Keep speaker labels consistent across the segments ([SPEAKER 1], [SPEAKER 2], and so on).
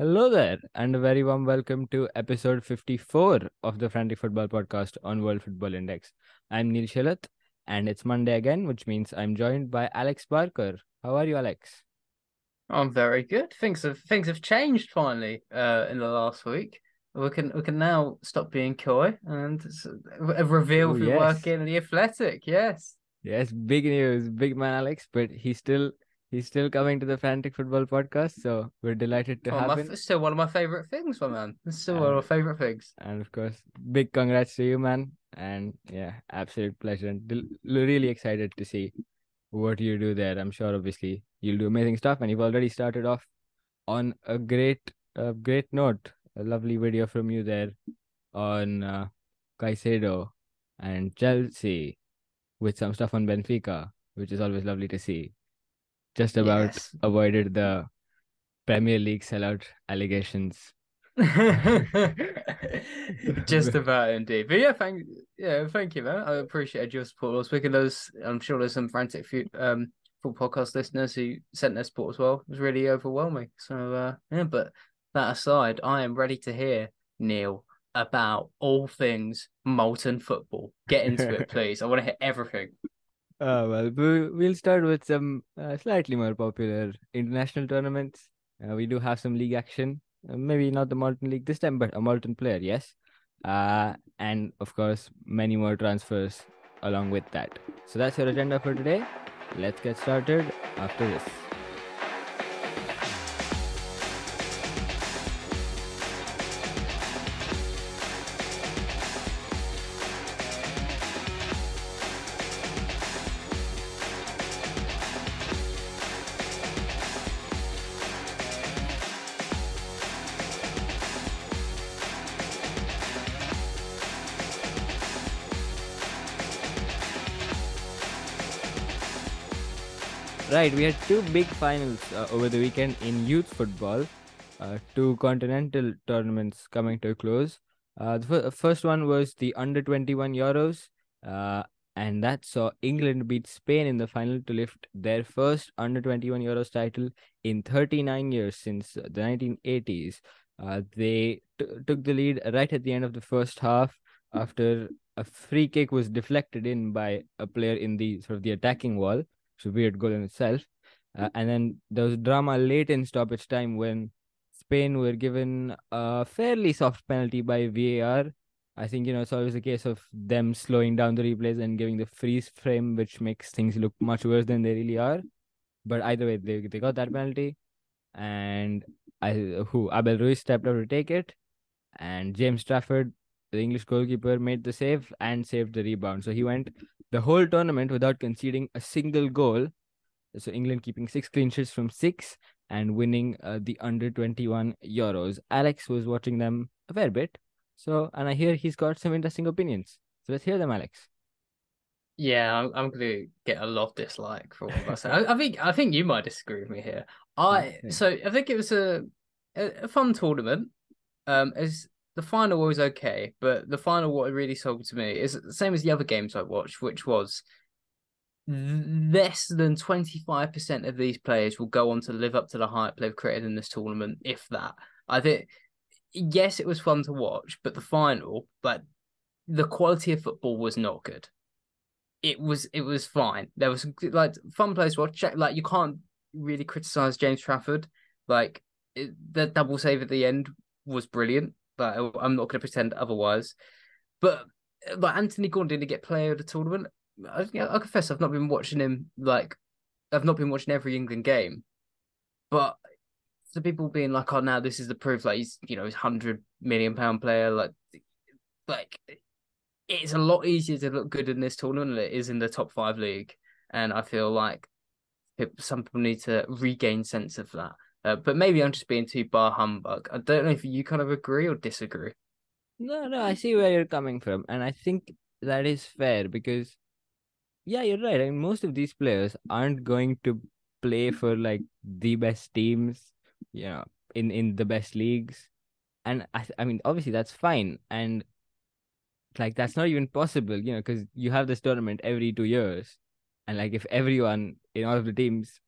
[SPEAKER 1] Hello there, and a very warm welcome to episode 54 of the Frantic Football Podcast on World Football Index. I'm Neel Shelat, and it's Monday again, which means I'm joined by Alex Barker. How are you, Alex?
[SPEAKER 2] I'm very good. Things have things have changed finally uh, in the last week. We can we can now stop being coy and reveal
[SPEAKER 1] Oh,
[SPEAKER 2] who
[SPEAKER 1] yes.
[SPEAKER 2] work in the Athletic. Yes.
[SPEAKER 1] Yes, big news, big man Alex, but he's still he's still coming to the Frantic Football Podcast, so we're delighted to
[SPEAKER 2] Oh,
[SPEAKER 1] have him.
[SPEAKER 2] it's still one of my favorite things, my man. It's still one of my favorite things.
[SPEAKER 1] And of course, big congrats to you, man. And yeah, absolute pleasure. And del- really excited to see what you do there. I'm sure, obviously, you'll do amazing stuff. And you've already started off on a great, uh, great note. A lovely video from you there on uh, Caicedo and Chelsea with some stuff on Benfica, which is always lovely to see. Just about
[SPEAKER 2] Yes.
[SPEAKER 1] avoided the Premier League sellout allegations.
[SPEAKER 2] Just about indeed. But yeah, thank yeah, thank you, man. I appreciate your support. Of those, I'm sure there's some frantic few um full podcast listeners who sent their support as well. It was really overwhelming. So uh yeah, but that aside, I am ready to hear Neel about all things molten football. Get into it, please. I want to hear everything.
[SPEAKER 1] Uh, well, we- we'll start with some uh, slightly more popular international tournaments. Uh, we do have some league action. Uh, maybe not the Molten League this time, but a Molten player, yes. Uh, and of course, many more transfers along with that. So that's your agenda for today. Let's get started after this. Right, we had two big finals uh, over the weekend in youth football. Uh, two continental tournaments coming to a close. Uh, the fir- first one was the under 21 Euros, uh, and that saw England beat Spain in the final to lift their first under 21 Euros title in 39 years since the 1980s. Uh, they t- took the lead right at the end of the first half after a free kick was deflected in by a player in the sort of the attacking wall. Weird goal in itself. Uh, and then there was drama late in stoppage time when Spain were given a fairly soft penalty by VAR. I think you know it's always a case of them slowing down the replays and giving the freeze frame, which makes things look much worse than they really are. But either way, they they got that penalty, and I who Abel Ruiz stepped up to take it, and James Trafford, the English goalkeeper, made the save and saved the rebound. So he went the whole tournament without conceding a single goal. So England keeping six clean sheets from six and winning uh, the under 21 Euros. Alex was watching them a fair bit. So, and I hear he's got some interesting opinions. So let's hear them, Alex.
[SPEAKER 2] Yeah, I'm, I'm gonna get a lot of dislike for what I say. I, I think I think you might disagree with me here. I
[SPEAKER 1] Okay.
[SPEAKER 2] so I think it was a a, a fun tournament. Um, as the final was okay, but the final what really sold to me is the same as the other games I watched, which was less than twenty five percent of these players will go on to live up to the hype they've created in this tournament, if that. I think yes, it was fun to watch, but the final, like the quality of football was not good it was it was fine. There was like fun players to watch. Like you can't really criticize James Trafford. Like it, the double save at the end was brilliant. Like I'm not going to pretend otherwise. But like Anthony Gordon didn't get player of the tournament. I, I confess I've not been watching him. Like I've not been watching every England game. But the people being like, "Oh, now this is the proof." Like he's you know he's hundred million pound player. Like like it's a lot easier to look good in this tournament than it is in the top five league. And I feel like some people need to regain sense of that. Uh, but maybe I'm just being too bar humbug. I don't know if you kind of agree or disagree.
[SPEAKER 1] No, no, I see where you're coming from. And I think that is fair because, yeah, you're right. I mean, most of these players aren't going to play for like the best teams, you know, in, in the best leagues. And I, I mean, obviously, that's fine. And like that's not even possible, you know, because you have this tournament every two years, and like if everyone in all of the teams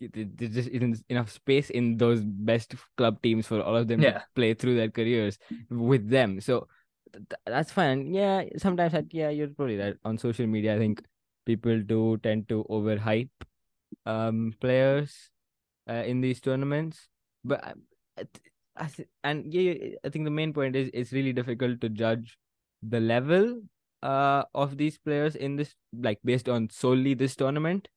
[SPEAKER 1] there just isn't enough space in those best club teams for all of them
[SPEAKER 2] Yeah.
[SPEAKER 1] to play through their careers with them. So th- th- that's fine. Yeah, sometimes I, yeah, you're probably right. On social media, I think people do tend to overhype um players uh, in these tournaments. But I, I th- and yeah, yeah, I think the main point is it's really difficult to judge the level uh of these players in this like based on solely this tournament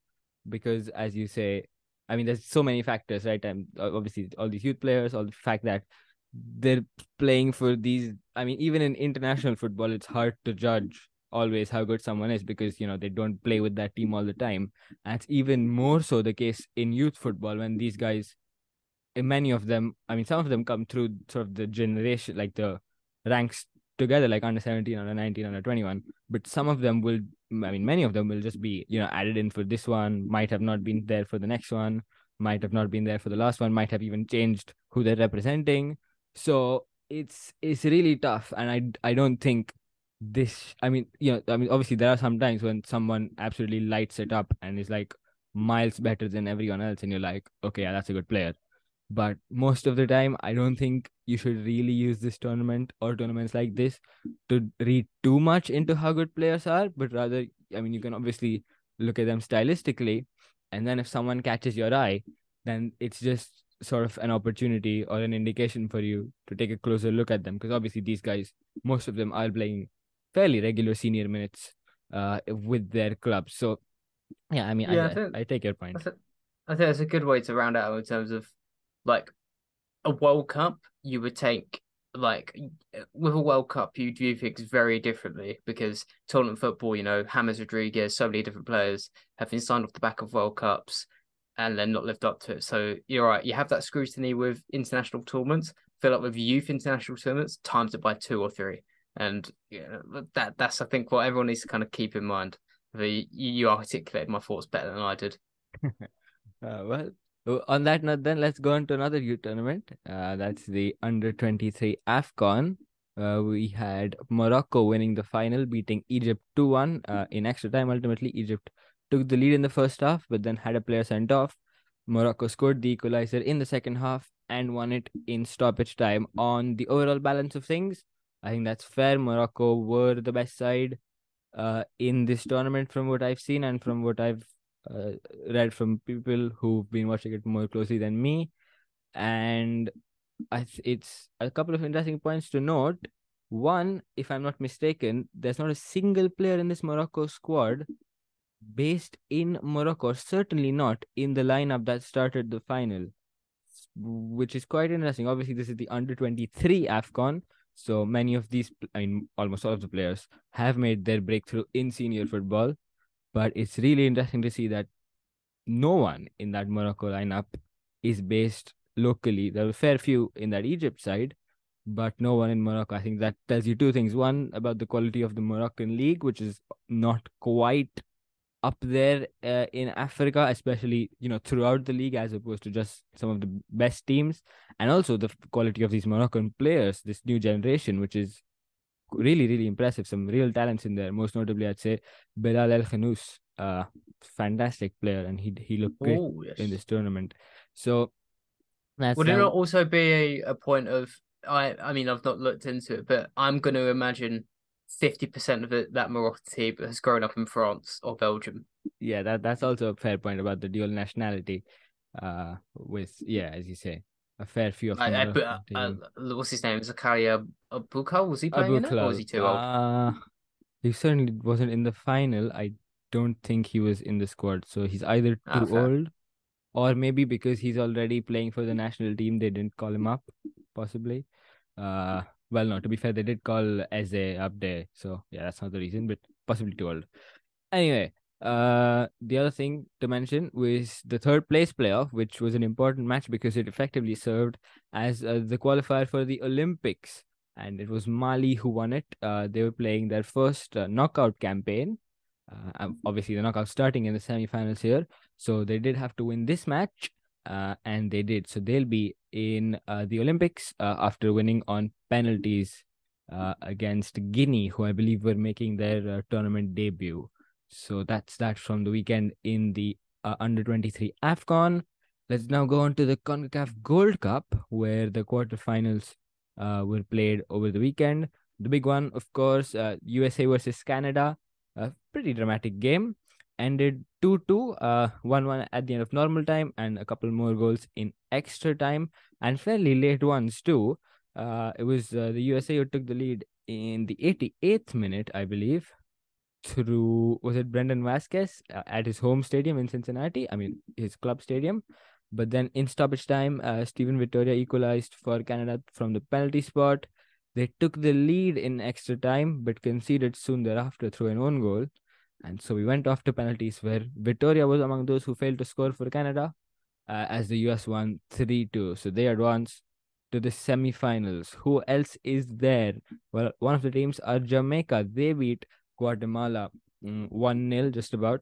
[SPEAKER 1] because as you say i mean there's so many factors right? And obviously all these youth players all the fact that they're playing for these i mean even in international football it's hard to judge always how good someone is because you know they don't play with that team all the time. And it's even more so the case in youth football when these guys eh, many of them i mean some of them come through sort of the generation like the ranks together like under 17 under 19 under 21 but some of them will i mean many of them will just be you know added in for this one might have not been there for the next one might have not been there for the last one might have even changed who they're representing. So it's it's really tough and i i don't think this i mean you know i mean obviously there are some times when someone absolutely lights it up and is like miles better than everyone else and you're like okay yeah that's a good player but most of the time i don't think you should really use this tournament or tournaments like this to read too much into how good players are but rather i mean you can obviously look at them stylistically and then if someone catches your eye then it's just sort of an opportunity or an indication for you to take a closer look at them because obviously these guys most of them are playing fairly regular senior minutes uh with their clubs. So yeah i mean
[SPEAKER 2] Yeah, I
[SPEAKER 1] I, I take your point.
[SPEAKER 2] I think that's a good way to round out in terms of like a World Cup. You would take like with a World Cup, you view things very differently because tournament football, you know, James Rodriguez, so many different players have been signed off the back of World Cups and then not lived up to it. So you're right, you have that scrutiny with international tournaments. Fill up with youth international tournaments, times it by two or three, and yeah, that that's I think what everyone needs to kind of keep in mind. The you, articulated my thoughts better than I did.
[SPEAKER 1] Uh, well, on that note, then let's go on to another youth tournament. Uh, that's the under 23 AFCON. Uh, we had Morocco winning the final, beating Egypt 2 1 uh, in extra time. Ultimately, Egypt took the lead in the first half, but then had a player sent off. Morocco scored the equalizer in the second half and won it in stoppage time. On the overall balance of things, I think that's fair. Morocco were the best side uh, in this tournament from what I've seen and from what I've uh, read from people who've been watching it more closely than me. And I th- it's a couple of interesting points to note. One, if I'm not mistaken, there's not a single player in this Morocco squad based in Morocco, certainly not in the lineup that started the final, which is quite interesting. Obviously, this is the under 23 AFCON. So many of these, I mean, almost all of the players have made their breakthrough in senior football. But it's really interesting to see that no one in that Morocco lineup is based locally. There are a fair few in that Egypt side, but no one in Morocco. I think that tells you two things. One, about the quality of the Moroccan league, which is not quite up there uh, in Africa, especially you know throughout the league, as opposed to just some of the best teams, and also the quality of these Moroccan players, this new generation, which is really really impressive. Some real talents in there. Most notably, I'd say Bilal El Khannouss, uh, fantastic player, and he he looked great
[SPEAKER 2] Oh, yes.
[SPEAKER 1] in this tournament. So that's
[SPEAKER 2] Would it not also be a, a point of I I mean I've not looked into it, but I'm going to imagine fifty percent of it that Morocco team has grown up in France or Belgium.
[SPEAKER 1] yeah that that's also a fair point about the dual nationality. Uh, with yeah, as you say, a fair few of the
[SPEAKER 2] I,
[SPEAKER 1] Moroccan
[SPEAKER 2] uh, what's his name? Zakaria Aboukhlal? Was he playing
[SPEAKER 1] Abu
[SPEAKER 2] in it, or was he too old?
[SPEAKER 1] Uh, he certainly wasn't in the final. I don't think he was in the squad. So he's either too
[SPEAKER 2] Ah,
[SPEAKER 1] old or maybe because he's already playing for the national team, they didn't call him up, possibly. Uh, well, no, to be fair, they did call Eze up there. So yeah, that's not the reason, but possibly too old. Anyway, uh, the other thing to mention was the third place playoff, which was an important match because it effectively served as uh, the qualifier for the Olympics and it was Mali who won it. Uh, they were playing their first uh, knockout campaign. Uh, um, obviously, the knockout starting in the semifinals here, so they did have to win this match, uh, and they did. So they'll be in the Olympics after winning on penalties against Guinea, who I believe were making their tournament debut. So that's that from the weekend in the uh, under 23 AFCON. Let's now go on to the CONCACAF Gold Cup, where the quarterfinals uh, were played over the weekend. The big one, of course, uh, USA versus Canada. A pretty dramatic game. Ended 2 2, uh, 1 1 at the end of normal time, and a couple more goals in extra time, and fairly late ones too. Uh, it was uh, the USA who took the lead in the 88th minute, I believe, through was it Brandon Vazquez uh, at his home stadium in Cincinnati? I mean, his club stadium. But then in stoppage time, uh, Steven equalized for Canada from the penalty spot. They took the lead in extra time, but conceded soon thereafter through an own goal. And so we went off to penalties where Vitória was among those who failed to score for Canada uh, as the US won 3 2. So they advanced to the semi-finals. Who else is there? Well, one of the teams are Jamaica. They beat Guatemala mm, 1 0 just about.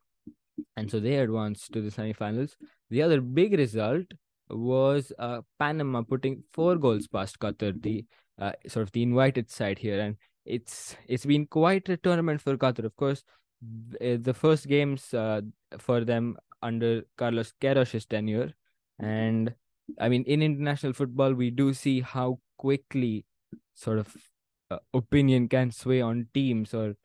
[SPEAKER 1] And so they advanced to the semi-finals. The other big result was uh, Panama putting four goals past Qatar, the uh, sort of the invited side here, and it's it's been quite a tournament for Qatar. Of course, the first games uh, for them under Carlos Queiroz's tenure, and I mean in international football we do see how quickly sort of uh, opinion can sway on teams or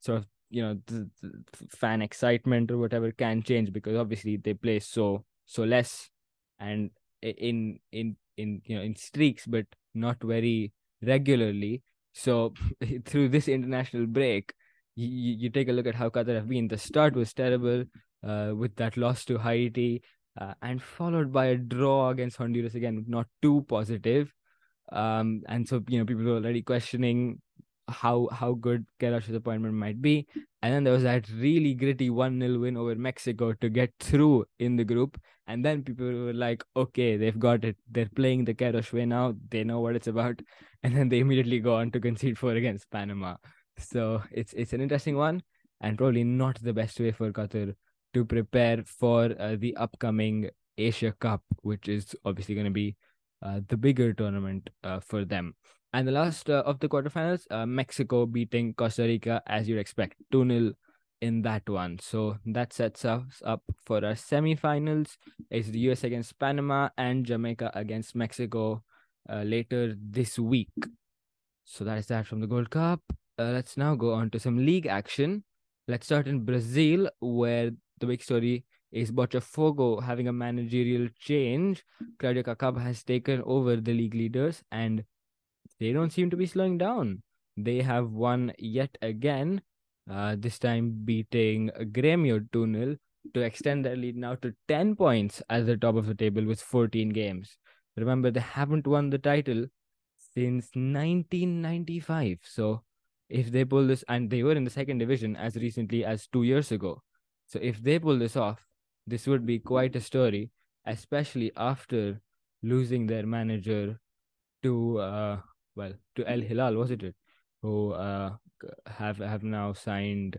[SPEAKER 1] sort of you know the, the fan excitement or whatever can change because obviously they play so so less and in in in you know in streaks but not very regularly. So through this international break you, you take a look at how qatar have been. The start was terrible uh, with that loss to haiti uh, and followed by a draw against honduras again not too positive. Um and so you know people were already questioning how how good Queiroz's appointment might be. And then there was that really gritty 1 0 win over Mexico to get through in the group. And then people were like, okay, they've got it. They're playing the Queiroz way now. They know what it's about. And then they immediately go on to concede four against Panama. So it's it's an interesting one and probably not the best way for Qatar to prepare for uh, the upcoming Asia Cup, which is obviously going to be uh, the bigger tournament uh, for them. And the last uh, of the quarterfinals, uh, Mexico beating Costa Rica as you'd expect, 2 0 in that one. So that sets us up for our semifinals. It's the US against Panama and Jamaica against Mexico uh, later this week. So that is that from the Gold Cup. Uh, let's now go on to some league action. Let's start in Brazil, where the big story is Botafogo having a managerial change. Cláudio Caçapa has taken over the league leaders and they don't seem to be slowing down. They have won yet again, uh, this time beating Grêmio 2 0 to extend their lead now to 10 points at the top of the table with 14 games. Remember, they haven't won the title since 1995. So, if they pull this, and they were in the second division as recently as two years ago. So, if they pull this off, this would be quite a story, especially after losing their manager to uh, well to Al Hilal, wasn't it? Who uh have have now signed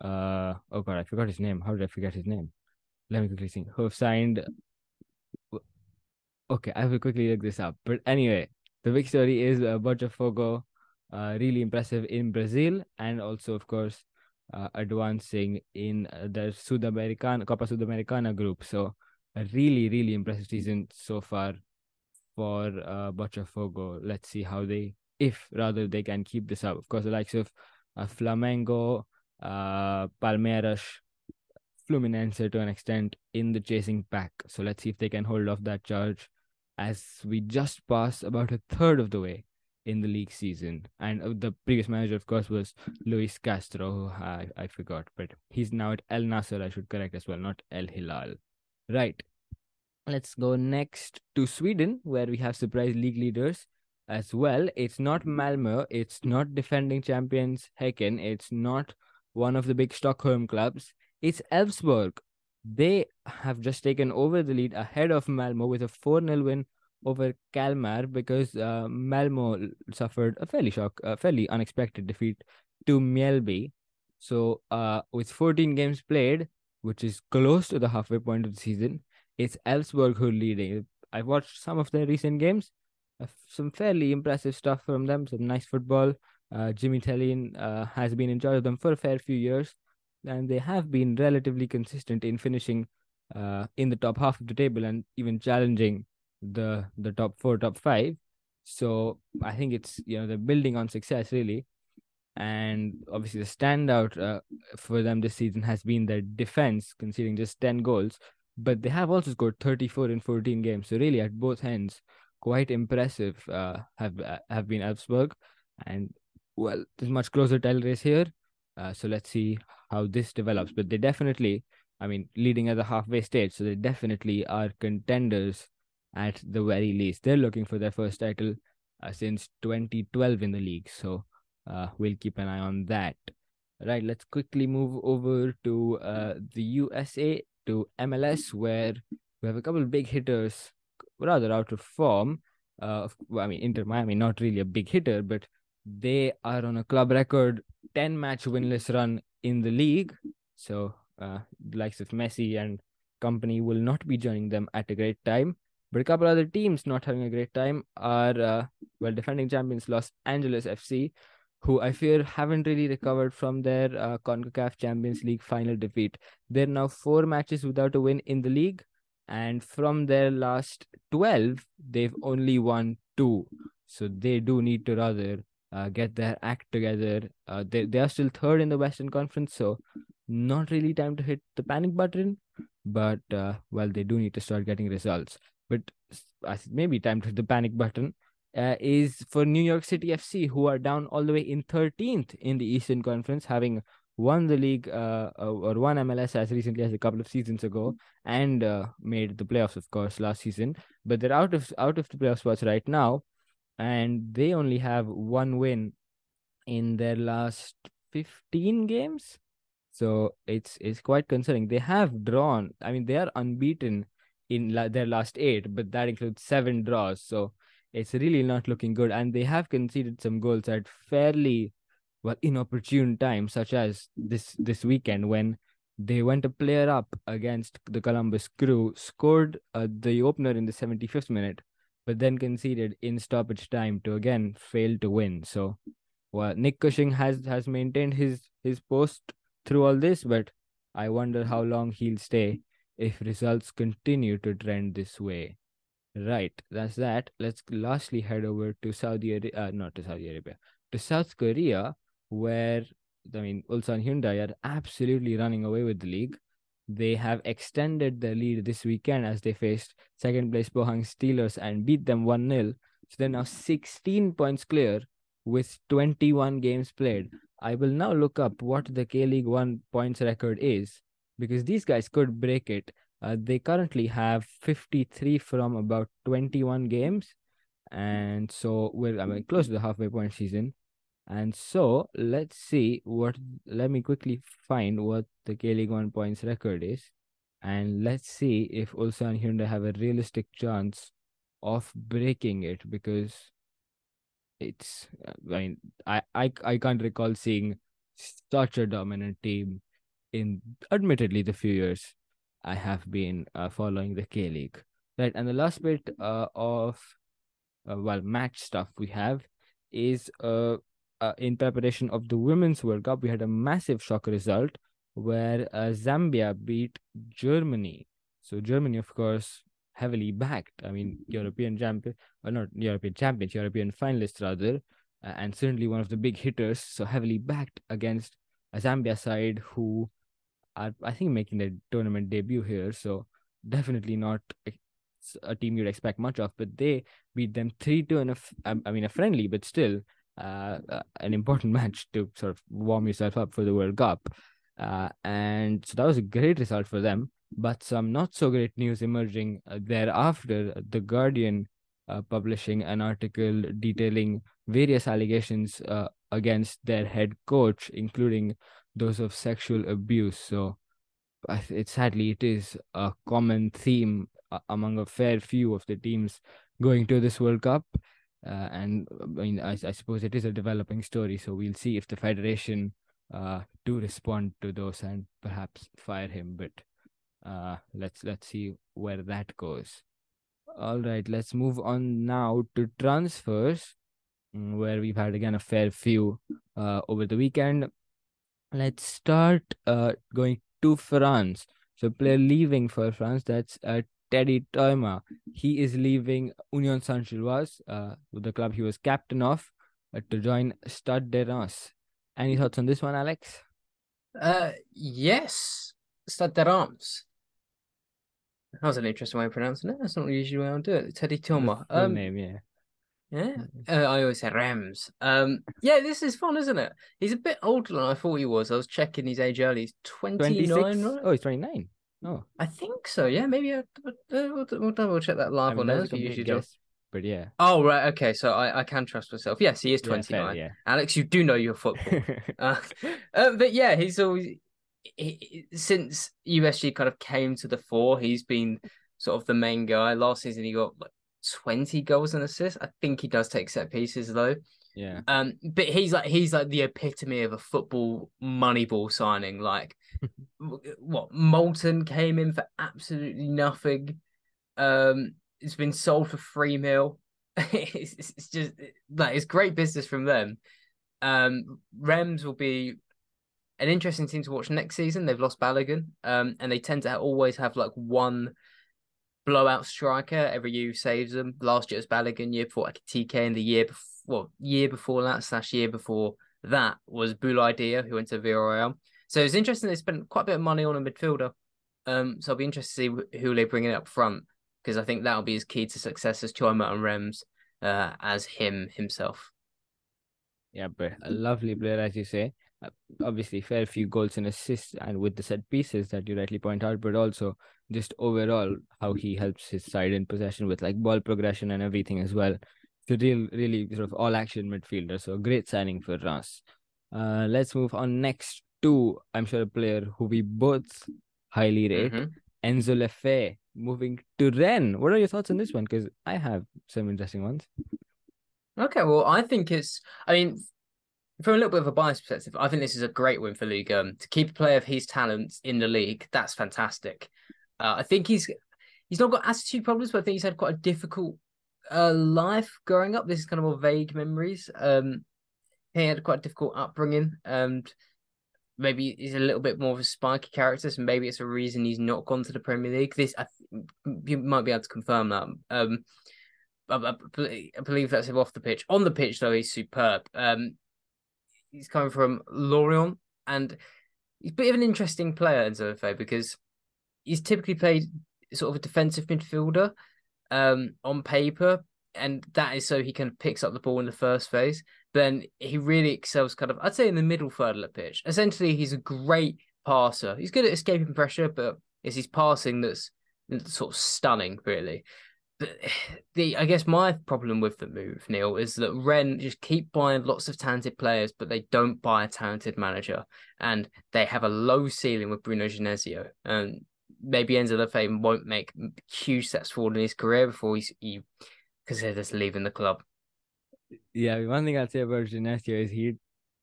[SPEAKER 1] uh oh god, I forgot his name. How did I forget his name? Let me quickly think. Who have signed Okay, I will quickly look this up. But anyway, the big story is uh, Botafogo, uh, really impressive in Brazil, and also, of course, uh, advancing in uh, the Sudamericana Copa Sudamericana group. So, a really, really impressive season so far for uh, Botafogo. Let's see how they, if rather they can keep this up. Of course, the likes of uh, Flamengo, uh, Palmeiras, Fluminense to an extent in the chasing pack. So let's see if they can hold off that charge as we just pass about a third of the way in the league season. And uh, the previous manager, of course, was Luis Castro, I, I forgot, but he's now at El Nasser, I should correct as well, not El Hilal. Right. Let's go next to Sweden, where we have surprise league leaders as well. It's not Malmö, it's not defending champions Häcken, it's not one of the big Stockholm clubs. It's Elfsborg. They have just taken over the lead ahead of Malmö with a 4 0 win over Kalmar because uh, Malmö suffered a fairly shock, a fairly unexpected defeat to Mjällby. So, uh, with 14 games played, which is close to the halfway point of the season, it's Elfsborg who leading. I've watched some of their recent games. Uh, some fairly impressive stuff from them. Some nice football. Uh, Jimmy Thelin uh, has been in charge of them for a fair few years, and they have been relatively consistent in finishing uh, in the top half of the table and even challenging the the top four, top five. So I think it's you know they're building on success really, and obviously the standout uh, for them this season has been their defense, conceding just ten goals. But they have also scored 34 in 14 games. So really, at both ends, quite impressive uh, have uh, have been Elfsborg, and well, there's much closer title race here. Uh, so let's see how this develops. But they definitely, I mean, leading at the halfway stage, so they definitely are contenders at the very least. They're looking for their first title uh, since 2012 in the league. So uh, we'll keep an eye on that. Right, let's quickly move over to uh, the USA to MLS, where we have a couple of big hitters, rather out of form. Uh, I mean, Inter Miami, not really a big hitter, but they are on a club record 10 match winless run in the league. So, uh, the likes of Messi and company will not be joining them at a great time. But a couple other teams not having a great time are, uh, well, defending champions Los Angeles FC, who I fear haven't really recovered from their uh, CONCACAF Champions League final defeat. They're now four matches without a win in the league. And from their last 12, they've only won two. So they do need to rather uh, get their act together. Uh, they they are still third in the Western Conference, so not really time to hit the panic button. But uh, well, they do need to start getting results. But maybe time to hit the panic button uh, is for New York City FC, who are down all the way in 13th in the Eastern Conference, having won the league uh, or won MLS as recently as a couple of seasons ago, and uh, made the playoffs, of course, last season. But they're out of out of the playoff spots right now, and they only have one win in their last 15 games. So it's it's quite concerning. They have drawn i mean they are unbeaten in la- their last eight but that includes seven draws. So it's really not looking good and they have conceded some goals at fairly well inopportune times such as this this weekend when they went a player up against the columbus crew scored uh, the opener in the 75th minute but then conceded in stoppage time to again fail to win. So, well, Nick Cushing has has maintained his his post through all this, but I wonder how long he'll stay if results continue to trend this way. Right, that's that. Let's lastly head over to Saudi Arabia, uh, not to Saudi Arabia, to South Korea, where I mean Ulsan Hyundai are absolutely running away with the league. They have extended their lead this weekend as they faced second place Pohang Steelers and beat them 1 0. So they're now 16 points clear with 21 games played. I will now look up what the K League 1 points record is because these guys could break it. Uh, they currently have 53 from about 21 games. And so we're I mean, close to the halfway point season. And so let's see what, let me quickly find what the K League One points record is. And let's see if Ulsan Hyundai have a realistic chance of breaking it because it's, I mean, I, I, I can't recall seeing such a dominant team in admittedly the few years I have been uh, following the K League. Right. And the last bit uh, of, uh, well, match stuff we have is uh, uh, in preparation of the Women's World Cup, we had a massive shock result where uh, Zambia beat Germany. So Germany, of course, heavily backed. I mean, European champion, or not European champions, European finalists rather, uh, and certainly one of the big hitters. So heavily backed against a Zambia side who are, I think, making their tournament debut here. So definitely not a team you'd expect much of, but they beat them three two in a, I mean, a friendly, but still uh, uh, an important match to sort of warm yourself up for the World Cup. Uh, and so that was a great result for them. But some not so great news emerging uh, thereafter. The Guardian uh, publishing an article detailing various allegations uh, against their head coach, including those of sexual abuse. So, it sadly it is a common theme among a fair few of the teams going to this World Cup. Uh, and I mean, I, I, suppose it is a developing story. So we'll see if the federation uh, do respond to those and perhaps fire him. But uh, let's let's see where that goes. All right, let's move on now to transfers, mm, where we've had again a fair few uh, over the weekend. Let's start uh, going to France. So player leaving for France, that's uh, Teddy Teuma. He is leaving Union Saint-Gilloise, uh, the club he was captain of, uh, to join Stade de Reims. Any thoughts on this one, Alex?
[SPEAKER 2] Uh, yes, Stade de Reims. That was an interesting way of pronouncing it. That's not usually way I do it. Teddy Teuma.
[SPEAKER 1] Um, name, yeah.
[SPEAKER 2] Yeah, uh, I always say Rams. Um, yeah, this is fun, isn't it? He's a bit older than I thought he was. I was checking his age early. He's twenty nine, right?
[SPEAKER 1] Oh, he's twenty nine. Oh,
[SPEAKER 2] I think so. Yeah, maybe I, uh, we'll, we'll double check that live I mean, on there. usually guess,
[SPEAKER 1] But yeah.
[SPEAKER 2] Oh right, okay. So I, I can trust myself. Yes, he is twenty nine. Yeah, yeah, Alex, you do know your football. uh, uh, but yeah, he's always he, since USG kind of came to the fore. He's been sort of the main guy. Last season, he got like 20 goals and assists. I think he does take set pieces though.
[SPEAKER 1] Yeah.
[SPEAKER 2] Um, but he's like he's like the epitome of a football moneyball signing. Like what Molten came in for absolutely nothing. Um, it's been sold for three mil. it's, it's just like it's great business from them. Um, Reims will be an interesting team to watch next season. They've lost Balogun, um, and they tend to always have like one blowout striker every year saves them. Last year it was Balogun, year before TK, and the year before, well, year before that slash year before that was Boulaye Dia, who went to Villarreal. So it's interesting they spent quite a bit of money on a midfielder. Um, so I'll be interested to see who they bring in up front because I think that'll be as key to success as Teuma and Rems uh, as him himself.
[SPEAKER 1] Yeah, but a lovely player, as you say. Uh, obviously, fair few goals and assists, and with the set pieces that you rightly point out, but also just overall how he helps his side in possession with like ball progression and everything as well. A real, really sort of all action midfielder. So great signing for Reims. Uh, let's move on next to I'm sure a player who we both highly rate, mm-hmm. Enzo Le Fée, moving to Rennes. What are your thoughts on this one? Because I have some interesting ones.
[SPEAKER 2] Okay, well, I think it's. I mean, from a little bit of a bias perspective, I think this is a great win for Ligue um, to keep a player of his talent in the league. That's fantastic. Uh, I think he's he's not got attitude problems, but I think he's had quite a difficult uh, life growing up. This is kind of more vague memories. Um, he had quite a difficult upbringing, and maybe he's a little bit more of a spiky character, so maybe it's a reason he's not gone to the Premier League. This I you might be able to confirm that. Um, I, I, I believe that's him off the pitch. On the pitch, though, he's superb. Um, he's coming from Lorient, and he's a bit of an interesting player in Zofe because he's typically played sort of a defensive midfielder um, on paper, and that is so he kind of picks up the ball in the first phase. Then he really excels, kind of, I'd say, in the middle third of the pitch. Essentially, he's a great passer. He's good at escaping pressure, but it's his passing that's sort of stunning, really the I guess my problem with the move, Neel, is that Rennes just keep buying lots of talented players, but they don't buy a talented manager, and they have a low ceiling with Bruno Genesio, and maybe Enzo Le Fée won't make huge steps forward in his career before he's he considers leaving the club.
[SPEAKER 1] Yeah, one thing I'd say about Genesio is he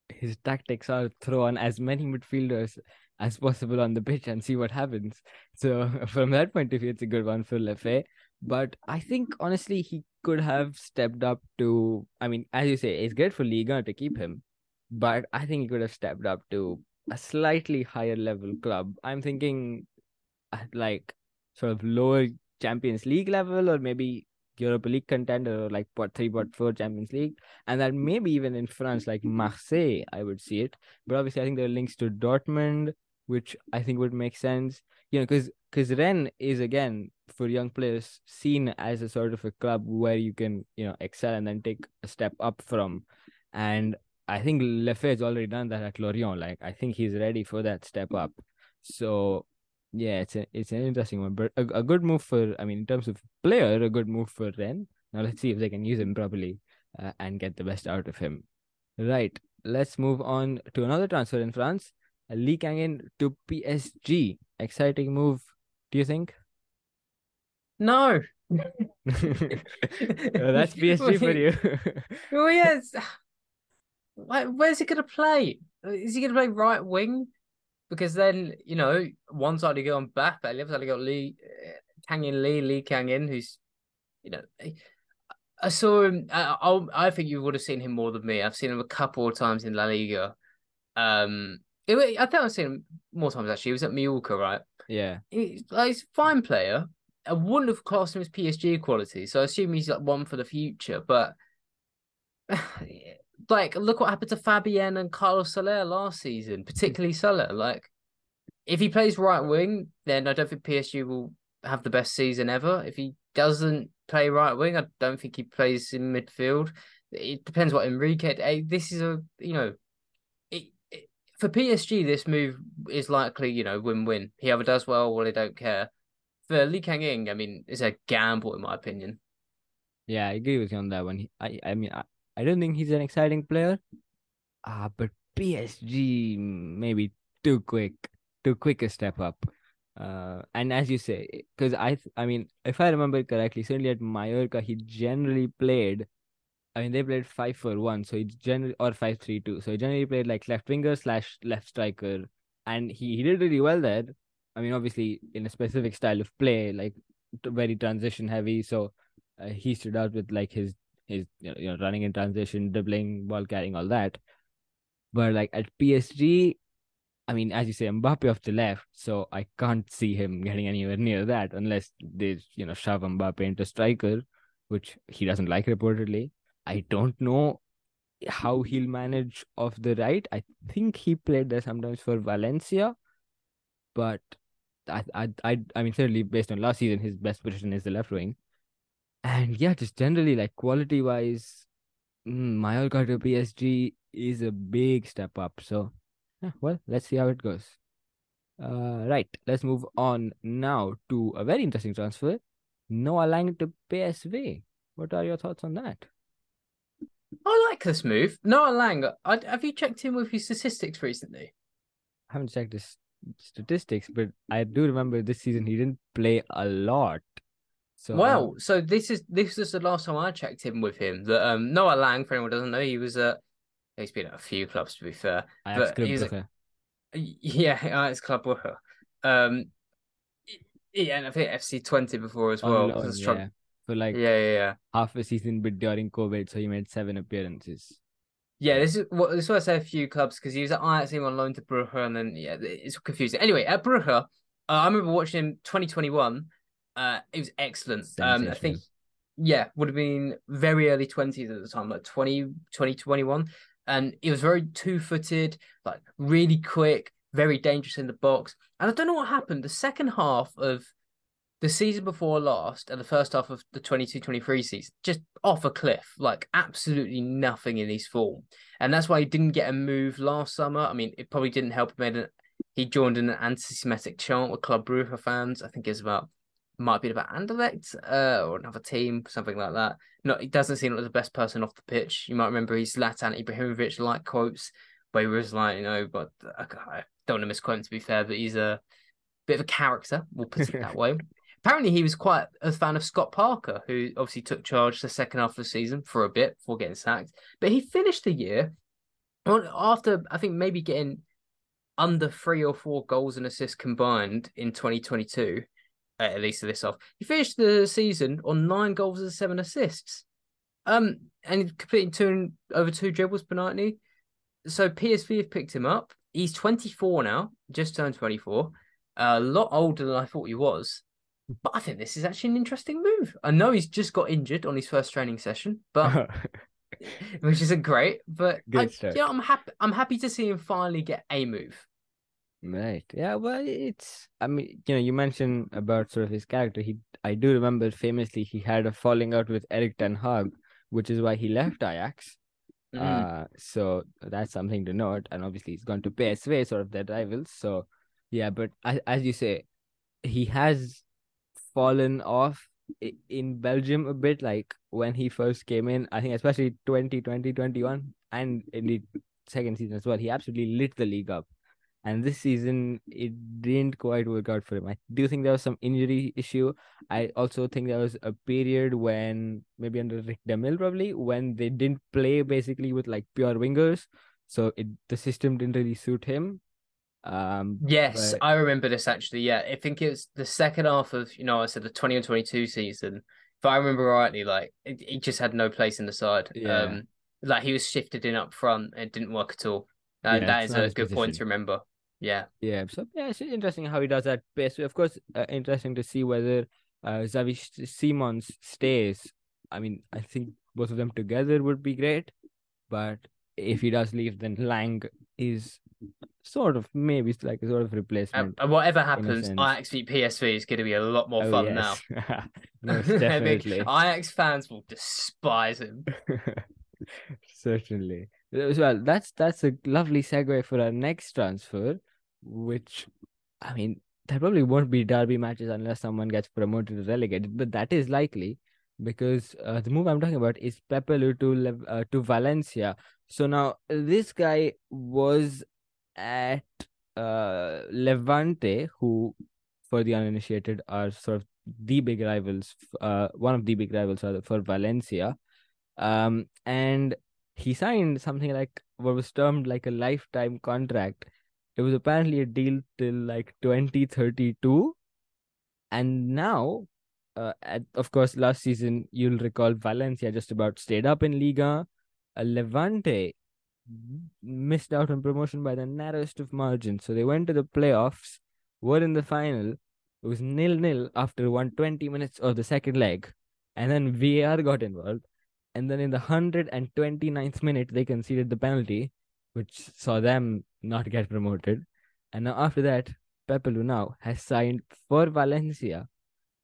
[SPEAKER 1] his tactics are throw on as many midfielders as possible on the pitch and see what happens. So from that point of view, it's a good one for Le Fée. But I think honestly he could have stepped up to I mean, as you say, it's great for Liga to keep him, but I think he could have stepped up to a slightly higher level club. I'm thinking uh, like sort of lower Champions League level or maybe Europa League contender or like what three, what four Champions League, and then maybe even in France, like Marseille, I would see it. But obviously, I think there are links to Dortmund, which I think would make sense. You know, because because Rennes is again for young players seen as a sort of a club where you can you know excel and then take a step up from, and I think Le Fée has already done that at Lorient. Like I think he's ready for that step up. So yeah, it's a, it's an interesting one, but a, a good move for I mean in terms of player, a good move for Rennes. Now let's see if they can use him properly uh, and get the best out of him. Right, let's move on to another transfer in France. Lee Kang-in to PSG. Exciting move, do you think?
[SPEAKER 2] No.
[SPEAKER 1] well, that's PSG for you.
[SPEAKER 2] well, yes. Where's he going to play? Is he going to play right wing? Because then, you know, one side you go on back, but the other side you got Lee, Kang In Lee, Lee Kang In, who's, you know, I saw him. I, I think you would have seen him more than me. I've seen him a couple of times in La Liga. Um, I think I've seen him more times actually. He was at Mallorca, right?
[SPEAKER 1] Yeah.
[SPEAKER 2] He's, like, he's a fine player. I wouldn't have classed him as PSG quality, so I assume he's like one for the future. But like, look what happened to Fabián and Carlos Soler last season, particularly Soler. Like, if he plays right wing, then I don't think PSG will have the best season ever. If he doesn't play right wing, I don't think he plays in midfield. It depends what Enrique. Hey, This is a you know, it, it, for PSG, this move is likely you know win win. He either does well or they don't care. For Lee Kang In, I mean, it's a gamble in my opinion.
[SPEAKER 1] Yeah, I agree with you on that one. I I mean, I, I don't think he's an exciting player. Ah, uh, but PSG maybe too quick, too quick a step up. Uh, and as you say, because I, I mean, if I remember correctly, certainly at Mallorca, he generally played. I mean, they played five for one, so he generally or five three two. So he generally played like left winger slash left striker, and he he did really well there. I mean, obviously in a specific style of play, like very transition heavy. So uh, he stood out with like his his you know running in transition, dribbling, ball carrying, all that. But like at PSG, I mean, as you say, Mbappe off the left, so I can't see him getting anywhere near that unless they, you know, shove Mbappe into striker, which he doesn't like reportedly. I don't know how he'll manage off the right. I think he played there sometimes for Valencia, but I, I, I, I mean, certainly based on last season, his best position is the left wing. And yeah, just generally like quality wise, mm, Mallorca to PSG is a big step up. So yeah, well, let's see how it goes. Uh, right, let's move on now to a very interesting transfer. Noa Lang to PSV. What are your thoughts on that?
[SPEAKER 2] I like this move. Noa Lang, I, have you checked in with his statistics recently?
[SPEAKER 1] I haven't checked his statistics, but I do remember this season he didn't play a lot.
[SPEAKER 2] So well, um... so this is this is the last time I checked in with him. That um Noa Lang, for anyone doesn't know, he was at He's been at a few clubs to be fair.
[SPEAKER 1] Ajax but he's a,
[SPEAKER 2] yeah, Ajax Club Brugge. Um, yeah, and I think FC Twente before as well.
[SPEAKER 1] Yeah. For like
[SPEAKER 2] yeah, yeah, yeah,
[SPEAKER 1] half a season, but during COVID, so he made seven appearances.
[SPEAKER 2] Yeah, this is what this is why I say a few clubs because he was at Ajax on loan to Brugge, and then yeah, it's confusing. Anyway, at Brugge, uh, I remember watching him 2021. Uh, it was excellent. Um, I think yeah, would have been very early 20s at the time, like 20, 2021 and he was very two-footed, like really quick, very dangerous in the box. And I don't know what happened. The second half of the season before last and the first half of the 22-23 season just off a cliff like absolutely nothing in his form and that's why he didn't get a move last summer i mean it probably didn't help him he joined in an anti-semitic chant with club Brugge fans i think it's about might be about Anderlecht uh, or another team, something like that. No, he doesn't seem like the best person off the pitch. You might remember his Zlatan Ibrahimovic like quotes where he was like, you know, but I don't want to misquote him to be fair, but he's a bit of a character. We'll put it that way. Apparently, he was quite a fan of Scott Parker, who obviously took charge the second half of the season for a bit before getting sacked. But he finished the year after I think maybe getting under three or four goals and assists combined in 2022 at least this off. He finished the season on nine goals and seven assists. Um, and completing two over two dribbles per night. So PSV have picked him up. He's 24 now, just turned 24. A lot older than I thought he was. But I think this is actually an interesting move. I know he's just got injured on his first training session, but which isn't great. But I, yeah, I'm happy. I'm happy to see him finally get a move.
[SPEAKER 1] Right. Yeah. Well, it's. I mean, you know, you mentioned about sort of his character. He, I do remember famously he had a falling out with Erik ten Hag, which is why he left Ajax. Mm. Uh, so that's something to note. And obviously, he's gone to PSV, sort of their rivals. So, yeah. But as, as you say, he has fallen off in Belgium a bit. Like when he first came in, I think especially 2020, 21, and in the second season as well, he absolutely lit the league up and this season it didn't quite work out for him. I do think there was some injury issue. I also think there was a period when maybe under Rik de Mil probably when they didn't play basically with like pure wingers, so it the system didn't really suit him. Um,
[SPEAKER 2] yes, but... I remember this actually. Yeah, I think it was the second half of you know I said the twenty and twenty two season. If I remember rightly, like he just had no place in the side. Yeah. Um, like he was shifted in up front. It didn't work at all. Uh,
[SPEAKER 1] Yeah,
[SPEAKER 2] that is a good point to remember. Yeah.
[SPEAKER 1] Yeah, so yeah, it's interesting how he does that pace. Of course, uh, interesting to see whether uh, Xavi Simons stays. I mean, I think both of them together would be great, but if he does leave, then Lang is sort of maybe it's like a sort of
[SPEAKER 2] Uh,
[SPEAKER 1] replacement.
[SPEAKER 2] and whatever happens. Ajax v PSV is going to be a lot more
[SPEAKER 1] oh
[SPEAKER 2] fun now.
[SPEAKER 1] yes, most definitely.
[SPEAKER 2] Ajax fans will despise him.
[SPEAKER 1] Certainly. Well, that's that's a lovely segue for our next transfer, which I mean, there probably won't be derby matches unless someone gets promoted or relegated, but that is likely because uh, the move I'm talking about is Pepelu to uh, to Valencia. So now this guy was at uh, Levante, who, for the uninitiated, are sort of the big rivals. Uh, one of the big rivals for Valencia. Um, and he signed something like what was termed like a lifetime contract. It was apparently a deal till like 2032. And now, uh, at, of course, last season, you'll recall Valencia just about stayed up in Liga. Uh, Levante missed out on promotion by the narrowest of margins. So they went to the playoffs, were in the final. It was nil nil after 120 minutes of the second leg. And then VAR got involved. And then in the 129th minute, they conceded the penalty, which saw them not get promoted. And now after that, Pepe Lunau has signed for Valencia,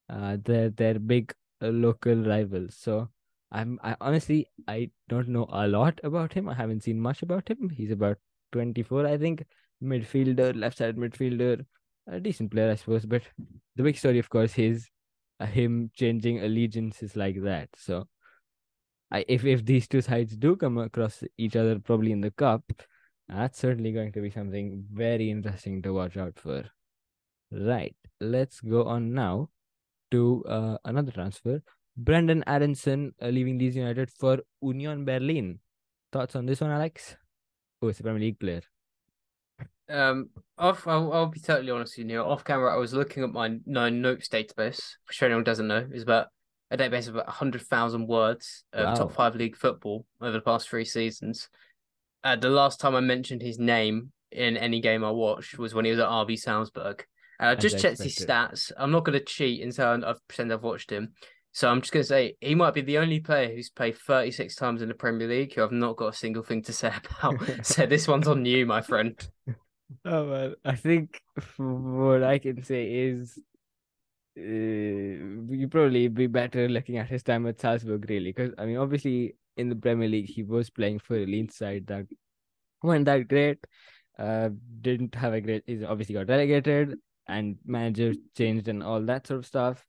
[SPEAKER 1] uh, their their big uh, local rivals. So I'm I honestly I don't know a lot about him. I haven't seen much about him. He's about 24, I think. Midfielder, left side midfielder, a decent player, I suppose. But the big story, of course, is uh, him changing allegiances like that. So I, if if these two sides do come across each other, probably in the cup, that's certainly going to be something very interesting to watch out for. Right, let's go on now to uh, another transfer. Brenden Aaronson uh, leaving Leeds United for Union Berlin. Thoughts on this one, Alex? Oh, it's a Premier League player.
[SPEAKER 2] Um, off. I'll, I'll be totally honest with you. Off camera, I was looking at my no notes database. Which for anyone doesn't know, is about a database of about hundred thousand words of
[SPEAKER 1] Wow.
[SPEAKER 2] top five league football over the past three seasons. Uh, the last time I mentioned his name in any game I watched was when he was at RB Salzburg. And I just checked his stats. I'm not going to cheat and say I've pretend I've watched him. So I'm just going to say he might be the only player who's played 36 times in the Premier League who I've not got a single thing to say about. so this one's on you, my friend.
[SPEAKER 1] Oh well, I think what I can say is uh, you probably be better looking at his time at Salzburg, really, because I mean, obviously in the Premier League he was playing for a lean side that weren't that great. Uh, didn't have a great. He's obviously got relegated and manager changed and all that sort of stuff.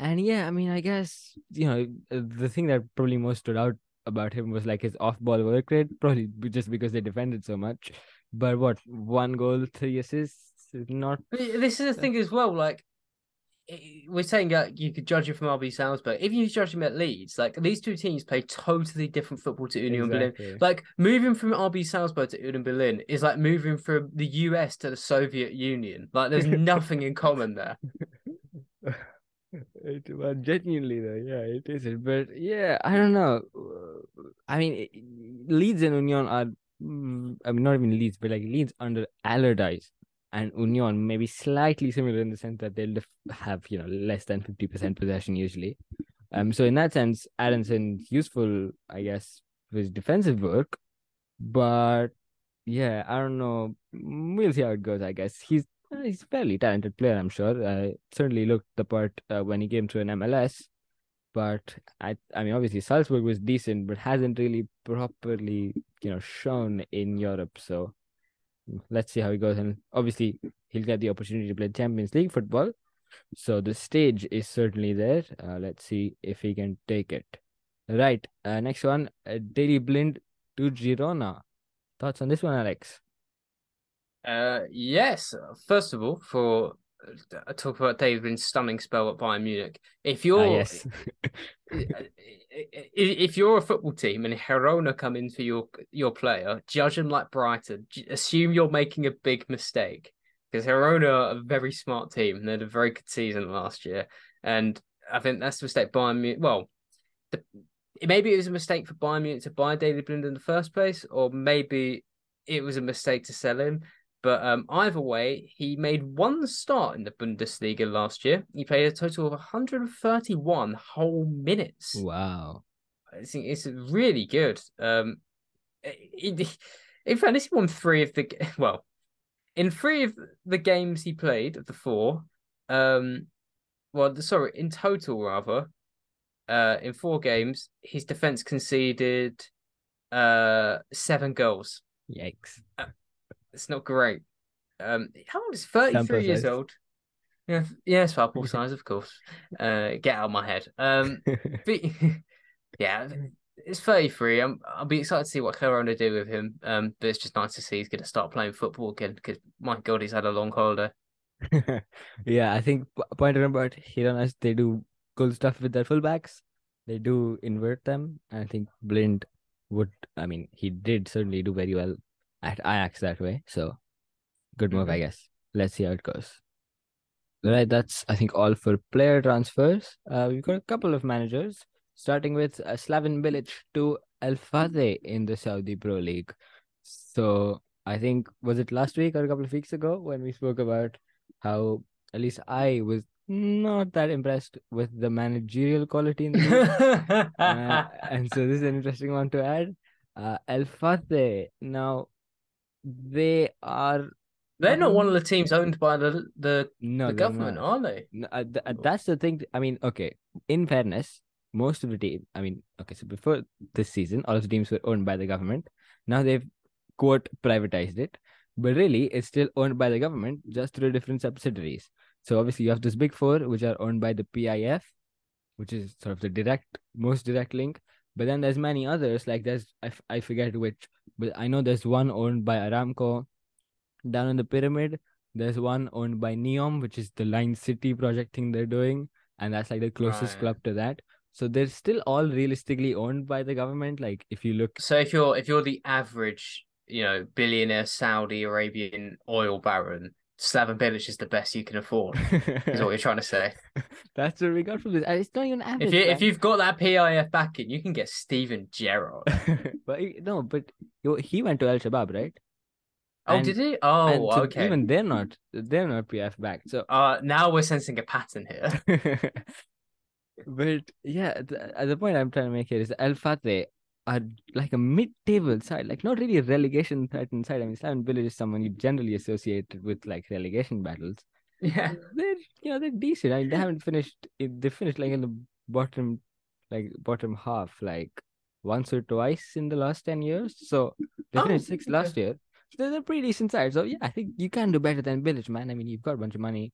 [SPEAKER 1] And yeah, I mean, I guess you know uh, the thing that probably most stood out about him was like his off-ball work rate, probably just because they defended so much. But what one goal, three assists is not.
[SPEAKER 2] This is the thing as well. Like we're saying, that you could judge him from RB Salzburg. If you judge him at Leeds, like these two teams play totally different football to Union Berlin. Like moving from RB Salzburg to Union Berlin is like moving from the US to the Soviet Union. Like there's nothing in common there.
[SPEAKER 1] It, well, genuinely though, yeah, it isn't. But yeah, I don't know. I mean, Leeds and Union are, mm, I mean, not even Leeds, but like Leeds under Allardyce and Union maybe slightly similar in the sense that they'll have you know less than fifty percent possession usually. Um, so in that sense, Aaronson's useful, I guess, for his defensive work. But yeah, I don't know. We'll see how it goes. I guess he's uh, he's a fairly talented player. I'm sure. Uh, certainly looked the part uh, when he came to an MLS. But I, I mean, obviously Salzburg was decent, but hasn't really properly, you know, shown in Europe. So let's see how he goes. And obviously, he'll get the opportunity to play Champions League football. So the stage is certainly there. Uh, let's see if he can take it. Right. Uh, next one, uh, Daley Blind to Girona. Thoughts on this one, Alex?
[SPEAKER 2] Uh, yes. First of all, for uh, talk about David's stunning spell at Bayern Munich. If you're
[SPEAKER 1] Ah, yes.
[SPEAKER 2] if you're a football team and Girona come in for your your player, judge them like Brighton. Assume you're making a big mistake because Girona are a very smart team. They had a very good season last year, and I think that's the mistake Bayern Munich. Well, the, maybe it was a mistake for Bayern Munich to buy Daley Blind in the first place, or maybe it was a mistake to sell him. But um, either way, he made one start in the Bundesliga last year. He played a total of 131 whole minutes.
[SPEAKER 1] Wow.
[SPEAKER 2] I think it's really good. Um, in, fairness, he won three of the well, in three of the games he played of the four. Um, well, sorry, in total rather, uh, in four games, his defense conceded uh seven goals.
[SPEAKER 1] Yikes.
[SPEAKER 2] It's not great. Um, how old is thirty three years old? Yeah, yeah, sample size, of course. Uh, get out of my head. Um, but, yeah, it's thirty three. I'm, I'll be excited to see what Girona do with him. Um, but it's just nice to see he's going to start playing football again. Because my God, he's had a long holiday.
[SPEAKER 1] yeah, I think pointed about Gironas, they do cool stuff with their fullbacks. They do invert them. And I think Blind would, I mean, he did certainly do very well at Ajax that way. So good move, mm-hmm. I guess. Let's see how it goes. Right, that's I think all for player transfers. Uh, we've got a couple of managers, starting with uh, Slaven Bilic to Al Fateh in the Saudi Pro League. So I think was it last week or a couple of weeks ago when we spoke about how at least I was not that impressed with the managerial quality in the league. uh, and so this is an interesting one to add. Uh, Al Fateh now they are.
[SPEAKER 2] They're not one of the teams owned by the the,
[SPEAKER 1] no,
[SPEAKER 2] the government,
[SPEAKER 1] not.
[SPEAKER 2] are they?
[SPEAKER 1] No, uh, th- uh, that's the thing. I mean, okay. In fairness, most of the team. I mean, okay. So before this season, all of the teams were owned by the government. Now they've quote privatized it, but really it's still owned by the government, just through different subsidiaries. So obviously you have this big four, which are owned by the PIF, which is sort of the direct, most direct link. But then there's many others, like there's I, I forget which, but I know there's one owned by Aramco. Down in the pyramid, there's one owned by Neom, which is the Line City project thing they're doing, and that's like the closest right. club to that. So they're still all realistically owned by the government. Like if you look,
[SPEAKER 2] so if you're if you're the average, you know, billionaire Saudi Arabian oil baron, Slaven Bilic is the best you can afford. is what you're trying to say.
[SPEAKER 1] That's what we got from this. It's not even average.
[SPEAKER 2] If you if you've got that PIF backing, you can get Steven Gerrard.
[SPEAKER 1] but no, but he went to Al Shabab, right?
[SPEAKER 2] Oh, and, did he? Oh, so okay.
[SPEAKER 1] Even they're not they're not PIF back. So
[SPEAKER 2] uh now we're sensing a pattern here.
[SPEAKER 1] but yeah, the, the point I'm trying to make here is Al Fateh are like a mid-table side, like not really a relegation threatened side. I mean, Slaven Bilic is someone you generally associate with like relegation battles.
[SPEAKER 2] Yeah,
[SPEAKER 1] they're you know they're decent. I mean, they haven't finished. They finished like in the bottom, like bottom half, like once or twice in the last ten years. So they oh, finished oh, sixth last year. So they're a pretty decent side. So yeah, I think you can do better than Bilic, man. I mean, you've got a bunch of money.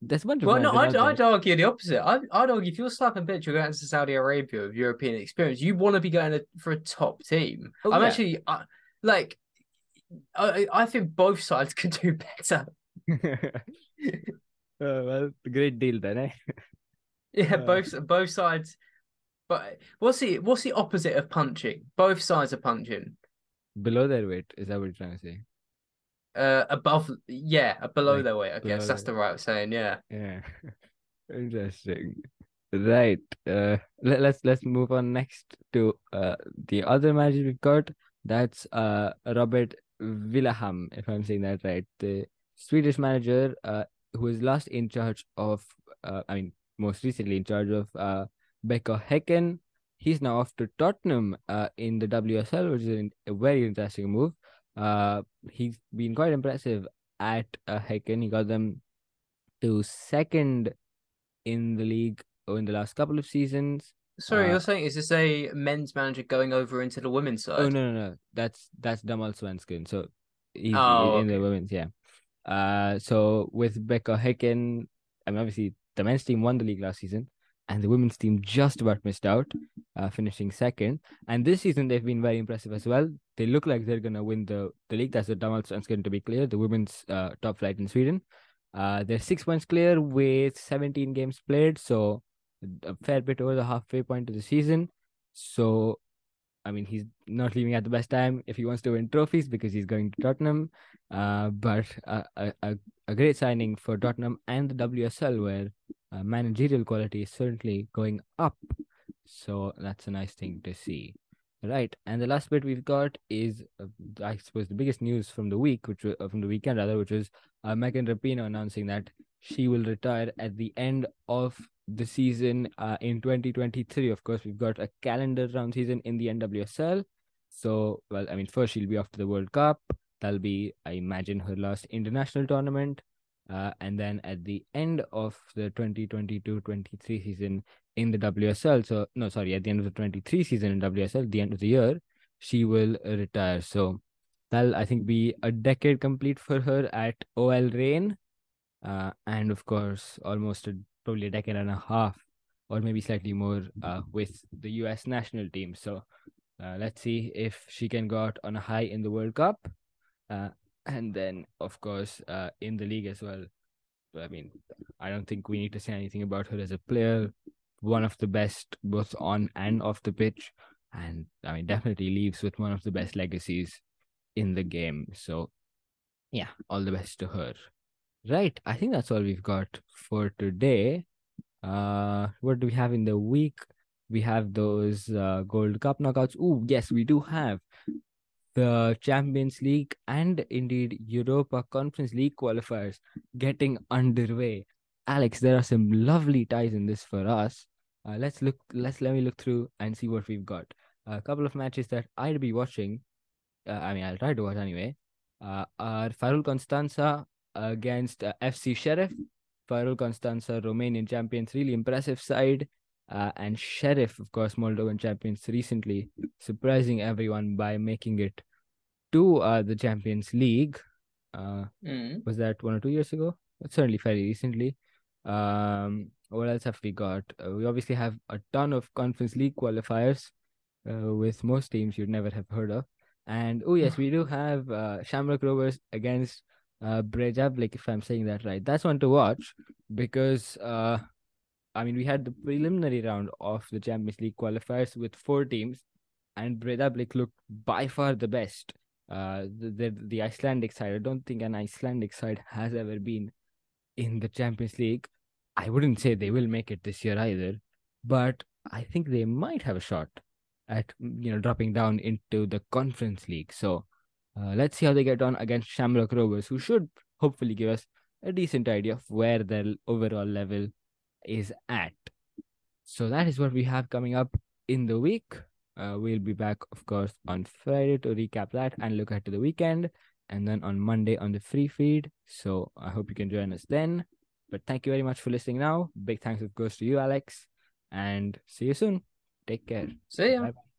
[SPEAKER 1] There's one.
[SPEAKER 2] Well, no, I'd, I'd argue the opposite. I'd, I'd argue if you're Slaven Bilic, you're going to Saudi Arabia with European experience, you want to be going to, for a top team. Oh, I'm yeah. actually uh, like, I, I think both sides can do better.
[SPEAKER 1] oh, well, great deal then, eh?
[SPEAKER 2] yeah, uh, both both sides. But what's the what's the opposite of punching? Both sides are punching.
[SPEAKER 1] Below their weight, is that what you're trying to say?
[SPEAKER 2] Uh above yeah below like, their weight i guess. that's the right saying yeah.
[SPEAKER 1] Yeah. Interesting. Right uh let, let's let's move on next to uh the other manager we've got. That's uh Robert Vilahamn if i'm saying that right. The swedish manager uh who is last in charge of uh i mean most recently in charge of uh BK Häcken he's now off to tottenham uh in the wsl which is a very interesting move uh, he's been quite impressive at uh. He got them to second in the league in the last couple of seasons.
[SPEAKER 2] Sorry, uh, you're saying is this a men's manager going over into the women's side?
[SPEAKER 1] Oh no, no, no. That's that's Damal Svensson. So he's oh, in okay. the women's, yeah. Uh, so with BK Häcken, I mean, obviously the men's team won the league last season and the women's team just about missed out, uh, finishing second. And this season they've been very impressive as well. They look like they're gonna win the, the league. That's the going to be clear. The women's uh, top flight in Sweden. Uh, they're six points clear with 17 games played, so a fair bit over the halfway point of the season. So, I mean, he's not leaving at the best time if he wants to win trophies because he's going to Tottenham. Uh, but a, a, a great signing for Tottenham and the WSL, where uh, managerial quality is certainly going up. So that's a nice thing to see. Right, and the last bit we've got is, uh, I suppose, the biggest news from the week, which was, uh, from the weekend rather, which was uh, Megan Rapinoe announcing that she will retire at the end of the season uh, in 2023. Of course, we've got a calendar round season in the NWSL. So, well, I mean, first she'll be off to the World Cup. That'll be, I imagine, her last international tournament. Uh, and then at the end of the 2022-23 season in the WSL, so no, sorry, at the end of the 23 season in WSL, the end of the year, she will retire. So that'll, I think, be a decade complete for her at OL Reign. Uh, and of course, almost a, probably a decade and a half, or maybe slightly more, uh, with the US national team. So uh, let's see if she can go out on a high in the World Cup. Uh, and then, of course, uh, in the league as well. I mean, I don't think we need to say anything about her as a player. One of the best, both on and off the pitch. And I mean, definitely leaves with one of the best legacies in the game. So, yeah, all the best to her. Right. I think that's all we've got for today. Uh, what do we have in the week? We have those uh, Gold Cup knockouts. Oh, yes, we do have the Champions League and indeed Europa Conference League qualifiers getting underway. Alex, there are some lovely ties in this for us. Uh, let's look. Let's let me look through and see what we've got. A couple of matches that I'll be watching. Uh, I mean, I'll try to watch anyway. Uh, are Farul Constanța against uh, FC Sheriff. Farul Constanța, Romanian champions, really impressive side. Uh, and Sheriff, of course, Moldovan champions recently, surprising everyone by making it to uh, the Champions League. Uh,
[SPEAKER 2] Mm.
[SPEAKER 1] was that one or two years ago? Certainly fairly recently. Um, what else have we got? Uh, we obviously have a ton of Conference League qualifiers uh, with most teams you'd never have heard of. And oh yes, we do have uh, Shamrock Rovers against uh, Breidablik, if I'm saying that right. That's one to watch because uh, I mean we had the preliminary round of the Champions League qualifiers with four teams, and Breidablik looked by far the best. Uh, the, the the Icelandic side. I don't think an Icelandic side has ever been in the Champions League. I wouldn't say they will make it this year either, but I think they might have a shot at you know dropping down into the Conference League. So uh, let's see how they get on against Shamrock Rovers, who should hopefully give us a decent idea of where their overall level is at. So that is what we have coming up in the week. Uh, we'll be back, of course, on Friday to recap that and look ahead to the weekend, and then on Monday on the free feed. So I hope you can join us then. But thank you very much for listening now. Big thanks, of course, to you, Alex, and see you soon. Take care.
[SPEAKER 2] See ya.
[SPEAKER 1] Bye-bye.